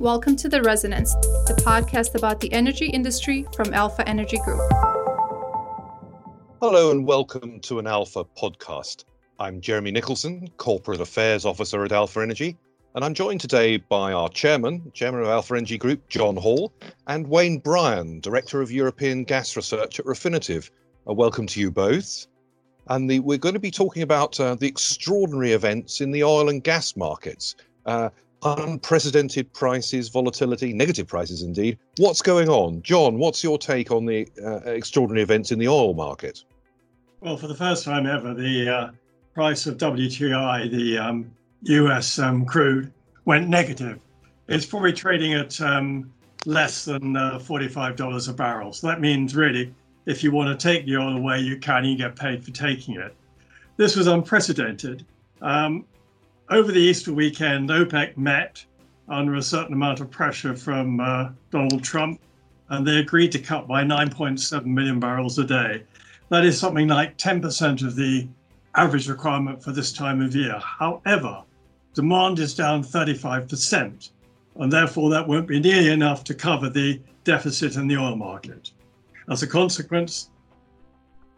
Welcome to The Resonance, the podcast about the energy industry from Alpha Energy Group. Hello, and welcome to an Alpha podcast. I'm Jeremy Nicholson, Corporate Affairs Officer at Alpha Energy, and I'm joined today by our chairman, Chairman of Alpha Energy Group, John Hall, and Wayne Bryan, Director of European Gas Research at Refinitiv. Uh, welcome to you both. And the, we're going to be talking about uh, the extraordinary events in the oil and gas markets. Uh, unprecedented prices, volatility, negative prices indeed. What's going on? John, what's your take on the uh, extraordinary events in the oil market? Well, for the first time ever, the uh, price of WTI, the um, US um, crude, went negative. It's probably trading at um, less than uh, $45 a barrel. So that means really, if you want to take the oil away, you can, you get paid for taking it. This was unprecedented. Um, over the Easter weekend, OPEC met under a certain amount of pressure from uh, Donald Trump, and they agreed to cut by 9.7 million barrels a day. That is something like 10% of the average requirement for this time of year. However, demand is down 35%, and therefore that won't be nearly enough to cover the deficit in the oil market. As a consequence,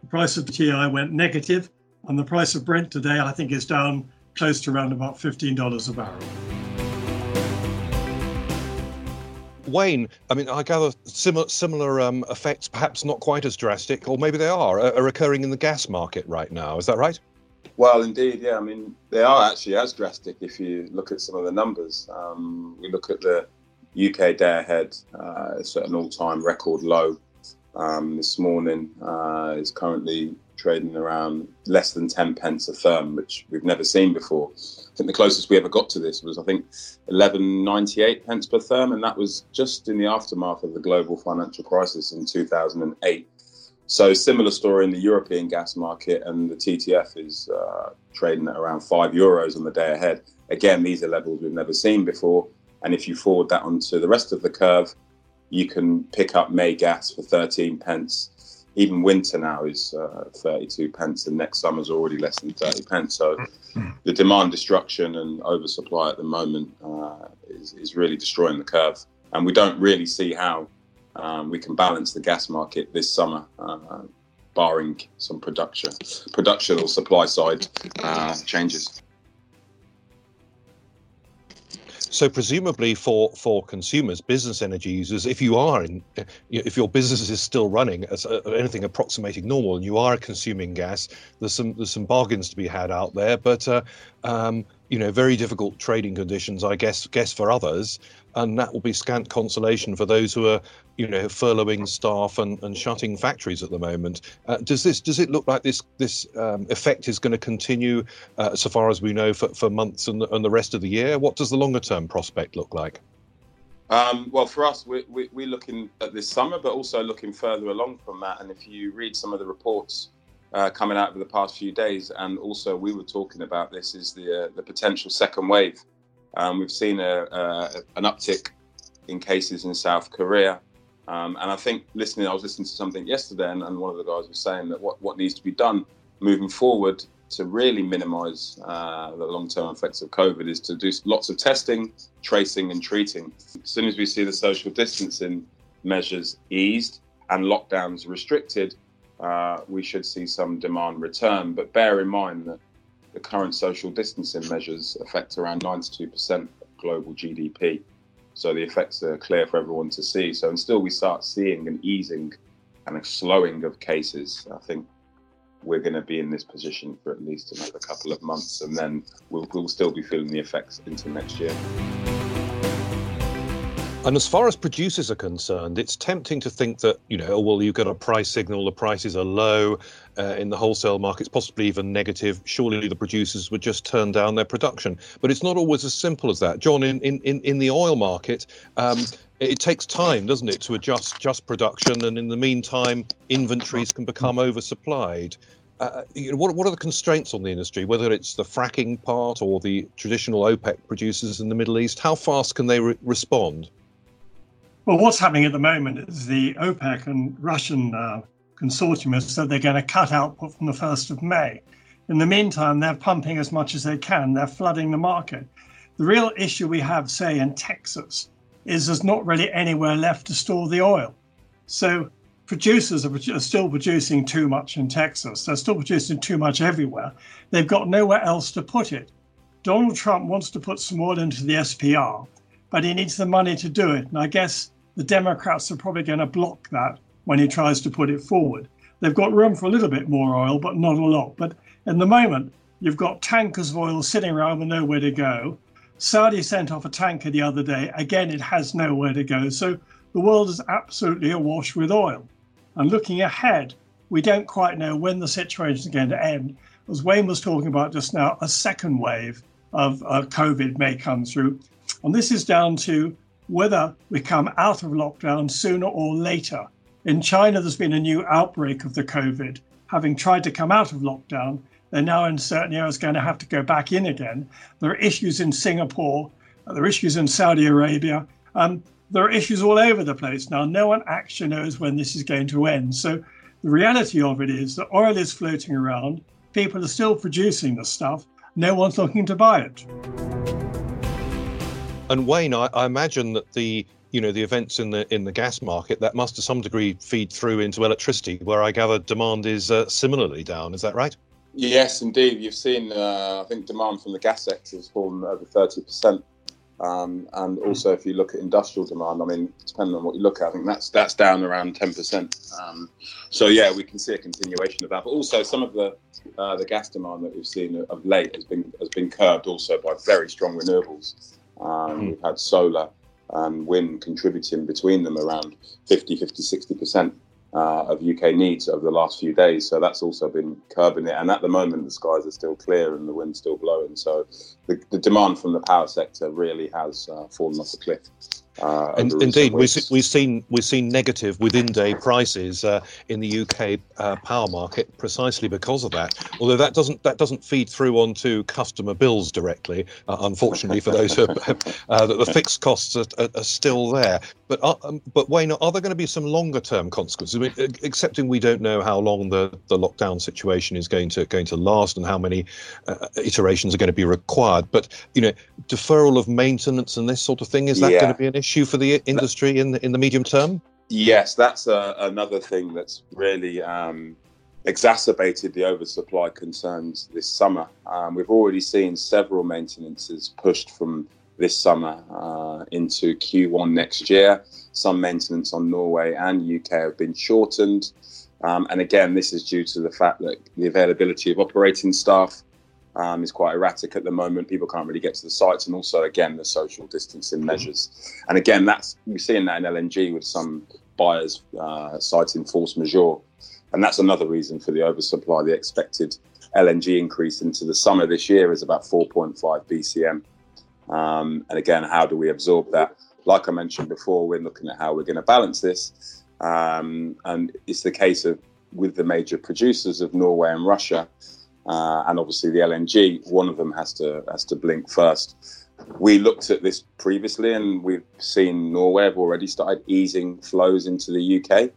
the price of TI went negative, and the price of Brent today, I think, is down close to around about $15 a barrel. Wayne, I mean, I gather similar similar um, effects, perhaps not quite as drastic, or maybe they are, are occurring in the gas market right now. Is that right? Well, indeed, yeah. I mean, they are actually as drastic if you look at some of the numbers. Um, we look at the UK day ahead, uh, it's at an all-time record low um, this morning. Uh, is currently trading around less than 10 pence a therm, which we've never seen before. I think the closest we ever got to this was, I think, 11.98 pence per therm, and that was just in the aftermath of the global financial crisis in 2008. So, similar story in the European gas market, and the TTF is uh, trading at around five euros on the day ahead. Again, these are levels we've never seen before. And if you forward that onto the rest of the curve, you can pick up May gas for 13 pence even winter now is uh, 32 pence and next summer's already less than 30 pence. So the demand destruction and oversupply at the moment uh, is, is really destroying the curve. And we don't really see how um, we can balance the gas market this summer uh, barring some production production or supply side uh, changes so presumably for for consumers, business energy users, if you are in, if your business is still running as uh, anything approximating normal, and you are consuming gas, there's some there's some bargains to be had out there. But uh, um, you know, very difficult trading conditions, I guess, guess for others, and that will be scant consolation for those who are, you know, furloughing staff and, and shutting factories at the moment. Uh, does this does it look like this this um, effect is going to continue, uh, so far as we know, for, for months and the, and the rest of the year? What does the longer term prospect look like? Um, well, for us, we, we, we're looking at this summer, but also looking further along from that. And if you read some of the reports uh, coming out over the past few days, and also we were talking about this is the uh, the potential second wave. Um, we've seen a, an uptick in cases in South Korea, um, and I think listening, I was listening to something yesterday, and, and, one of the guys was saying that what what needs to be done moving forward to really minimise uh, the long-term effects of COVID is to do lots of testing, tracing, and treating. As soon as we see the social distancing measures eased and lockdowns restricted, uh, we should see some demand return. But bear in mind that the current social distancing measures affect around 92% of global GDP. So the effects are clear for everyone to see. So until we start seeing an easing and a slowing of cases, I think we're going to be in this position for at least another couple of months, and then we'll, we'll still be feeling the effects into next year. And as far as producers are concerned, it's tempting to think that, you know, oh, well, you've got a price signal, the prices are low uh, in the wholesale markets, possibly even negative. Surely the producers would just turn down their production. But it's not always as simple as that. John, in, in, in the oil market, um, it takes time, doesn't it, to adjust just production. And in the meantime, inventories can become oversupplied. Uh, you know, what, what are the constraints on the industry, whether it's the fracking part or the traditional OPEC producers in the Middle East? How fast can they re- respond? Well, what's happening at the moment is the OPEC and Russian uh, consortium has said they're going to cut output from the 1st of May. In the meantime, they're pumping as much as they can, they're flooding the market. The real issue we have, say, in Texas, is there's not really anywhere left to store the oil. So producers are, still producing too much in Texas. They're still producing too much everywhere. They've got nowhere else to put it. Donald Trump wants to put some oil into the SPR, but he needs the money to do it. And I guess the Democrats are probably going to block that when he tries to put it forward. They've got room for a little bit more oil, but not a lot. But in the moment, you've got tankers of oil sitting around with nowhere to go. Saudi sent off a tanker the other day. Again, it has nowhere to go. So the world is absolutely awash with oil. And looking ahead, we don't quite know when the situation is going to end. As Wayne was talking about just now, a second wave of uh, COVID may come through. And this is down to whether we come out of lockdown sooner or later. In China, there's been a new outbreak of the COVID. Having tried to come out of lockdown, they're now in certain areas going to have to go back in again. There are issues in Singapore, there are issues in Saudi Arabia. Um, there are issues all over the place now. No one actually knows when this is going to end. So the reality of it is that oil is floating around. People are still producing the stuff. No one's looking to buy it. And Wayne, I, I imagine that the you know the events in the in the gas market that must to some degree feed through into electricity, where I gather demand is uh, similarly down. Is that right? Yes, indeed. You've seen, uh, I think, demand from the gas sector has fallen over 30%. Um, and also, if you look at industrial demand, I mean, depending on what you look at, I think that's that's down around 10%. Um, so yeah, we can see a continuation of that. But also, some of the uh, the gas demand that we've seen of late has been has been curbed also by very strong renewables. Um, mm. We've had solar and wind contributing between them around 50, 50, 60% uh, of UK needs over the last few days. So that's also been curbing it. And at the moment, the skies are still clear and the wind's still blowing. So the, the demand from the power sector really has uh, fallen off a cliff. Uh, indeed, we've, we've seen we've seen negative within day prices uh, in the UK uh, power market precisely because of that. Although that doesn't that doesn't feed through onto customer bills directly, uh, unfortunately for those who uh, the fixed costs are, are, are still there. But uh, um, but Wayne, are there going to be some longer term consequences? I mean, accepting we don't know how long the, the lockdown situation is going to going to last and how many iterations are going to be required. But you know, deferral of maintenance and this sort of thing is that yeah. going to be an issue for the industry in the, in the medium term? Yes, that's uh, another thing that's really um, exacerbated the oversupply concerns this summer. Um, we've already seen several maintenances pushed from this summer uh, into Q1 next year. Some maintenance on Norway and UK have been shortened. Um, and again, this is due to the fact that the availability of operating staff um, is quite erratic at the moment. People can't really get to the sites, and also again the social distancing measures. And again, that's we're seeing that in LNG with some buyers uh, citing force majeure, and that's another reason for the oversupply. The expected LNG increase into the summer this year is about 4.5 BCM. Um, and again, how do we absorb that? Like I mentioned before, we're looking at how we're going to balance this, um, and it's the case of with the major producers of Norway and Russia uh, and obviously the LNG, one of them has to has to blink first. We looked at this previously, and we've seen Norway have already started easing flows into the UK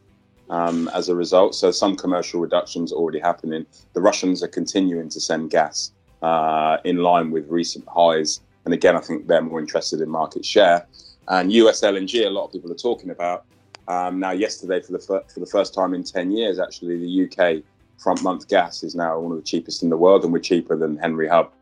um, as a result. So some commercial reductions already happening. The Russians are continuing to send gas uh, in line with recent highs, and again, I think they're more interested in market share. And US LNG, a lot of people are talking about. Um, now, yesterday, for the fir- for the first time in ten years, actually, the UK front month gas is now one of the cheapest in the world, and we're cheaper than Henry Hub.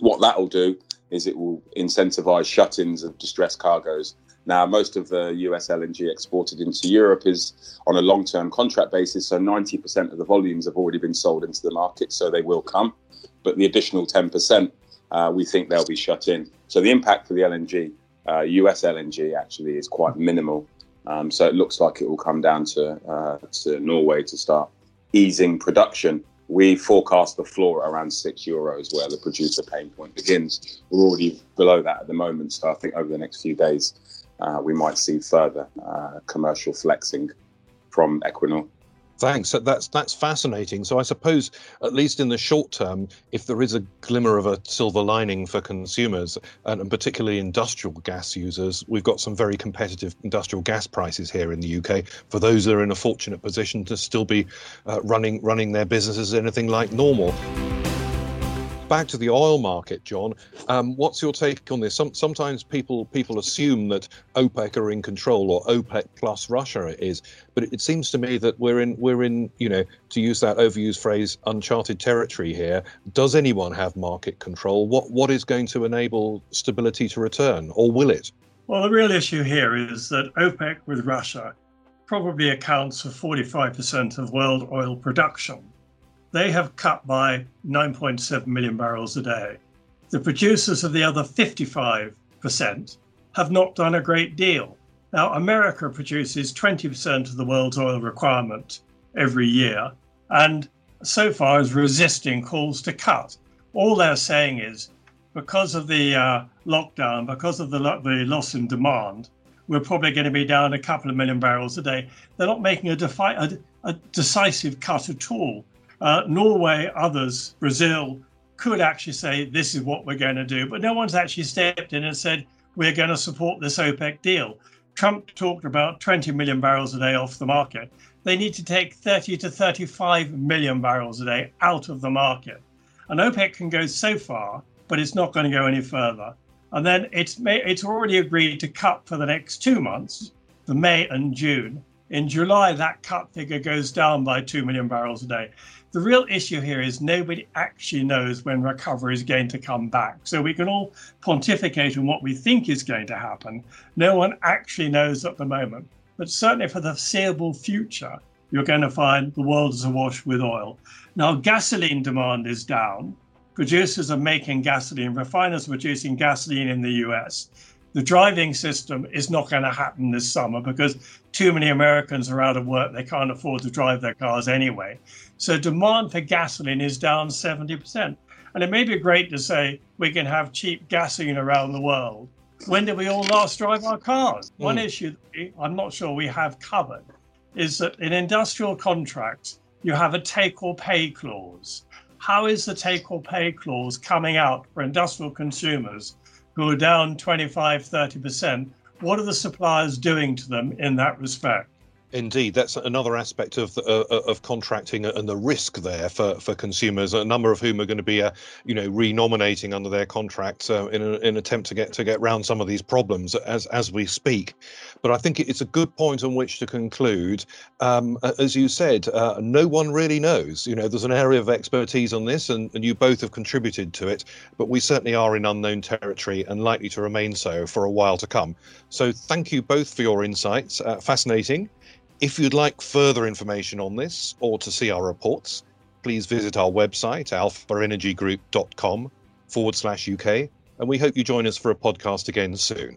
What that will do is it will incentivize shut ins of distressed cargoes. Now, most of the US LNG exported into Europe is on a long term contract basis, so 90% of the volumes have already been sold into the market, so they will come. But the additional 10%, uh, we think they'll be shut in. So the impact for the LNG, uh, US LNG, actually is quite minimal. Um, so it looks like it will come down to uh, to Norway to start easing production, we forecast the floor around six euros where the producer pain point begins. We're already below that at the moment. So I think over the next few days, uh, we might see further uh, commercial flexing from Equinor. Thanks. That's that's fascinating. So I suppose, at least in the short term, if there is a glimmer of a silver lining for consumers and, particularly industrial gas users, we've got some very competitive industrial gas prices here in the UK. For those that are in a fortunate position to still be uh, running running their businesses anything like normal. Back to the oil market, John. Um, what's your take on this? Some, sometimes people people assume that OPEC are in control or OPEC plus Russia is, but it, seems to me that we're in we're in you know to use that overused phrase uncharted territory here. Does anyone have market control? What what is going to enable stability to return, or will it? Well, the real issue here is that OPEC with Russia probably accounts for 45% of world oil production they have cut by 9.7 million barrels a day. The producers of the other 55% have not done a great deal. Now, America produces 20% of the world's oil requirement every year, and so far is resisting calls to cut. All they're saying is because of the uh, lockdown, because of the, the loss in demand, we're probably going to be down a couple of million barrels a day. They're not making a, defi- a, a decisive cut at all. Uh, Norway, others, Brazil could actually say this is what we're going to do, but no one's actually stepped in and said we're going to support this OPEC deal. Trump talked about 20 million barrels a day off the market. They need to take 30 to 35 million barrels a day out of the market. And OPEC can go so far, but it's not going to go any further. And then it's it's already agreed to cut for the next two months, the May and June. In July, that cut figure goes down by 2 million barrels a day. The real issue here is nobody actually knows when recovery is going to come back. So we can all pontificate on what we think is going to happen. No one actually knows at the moment. But certainly for the foreseeable future, you're going to find the world is awash with oil. Now, gasoline demand is down. Producers are making gasoline, refiners are producing gasoline in the US. The driving system is not going to happen this summer because too many Americans are out of work. They can't afford to drive their cars anyway. So demand for gasoline is down 70%. And it may be great to say we can have cheap gasoline around the world. When did we all last drive our cars? Mm. One issue I'm not sure we have covered is that in industrial contracts, you have a take or pay clause. How is the take or pay clause coming out for industrial consumers who are down 25, 30%? What are the suppliers doing to them in that respect? Indeed, that's another aspect of uh, uh, of contracting and the risk there for, for consumers. A number of whom are going to be, uh, you know, renominating under their contracts uh, in, an attempt to get to get around some of these problems as as we speak. But I think it's a good point on which to conclude. Um, as you said, uh, no one really knows. You know, there's an area of expertise on this, and, and you both have contributed to it. But we certainly are in unknown territory and likely to remain so for a while to come. So thank you both for your insights. Uh, fascinating. If you'd like further information on this or to see our reports, please visit our website, alphaenergygroup.com forward slash UK, and we hope you join us for a podcast again soon.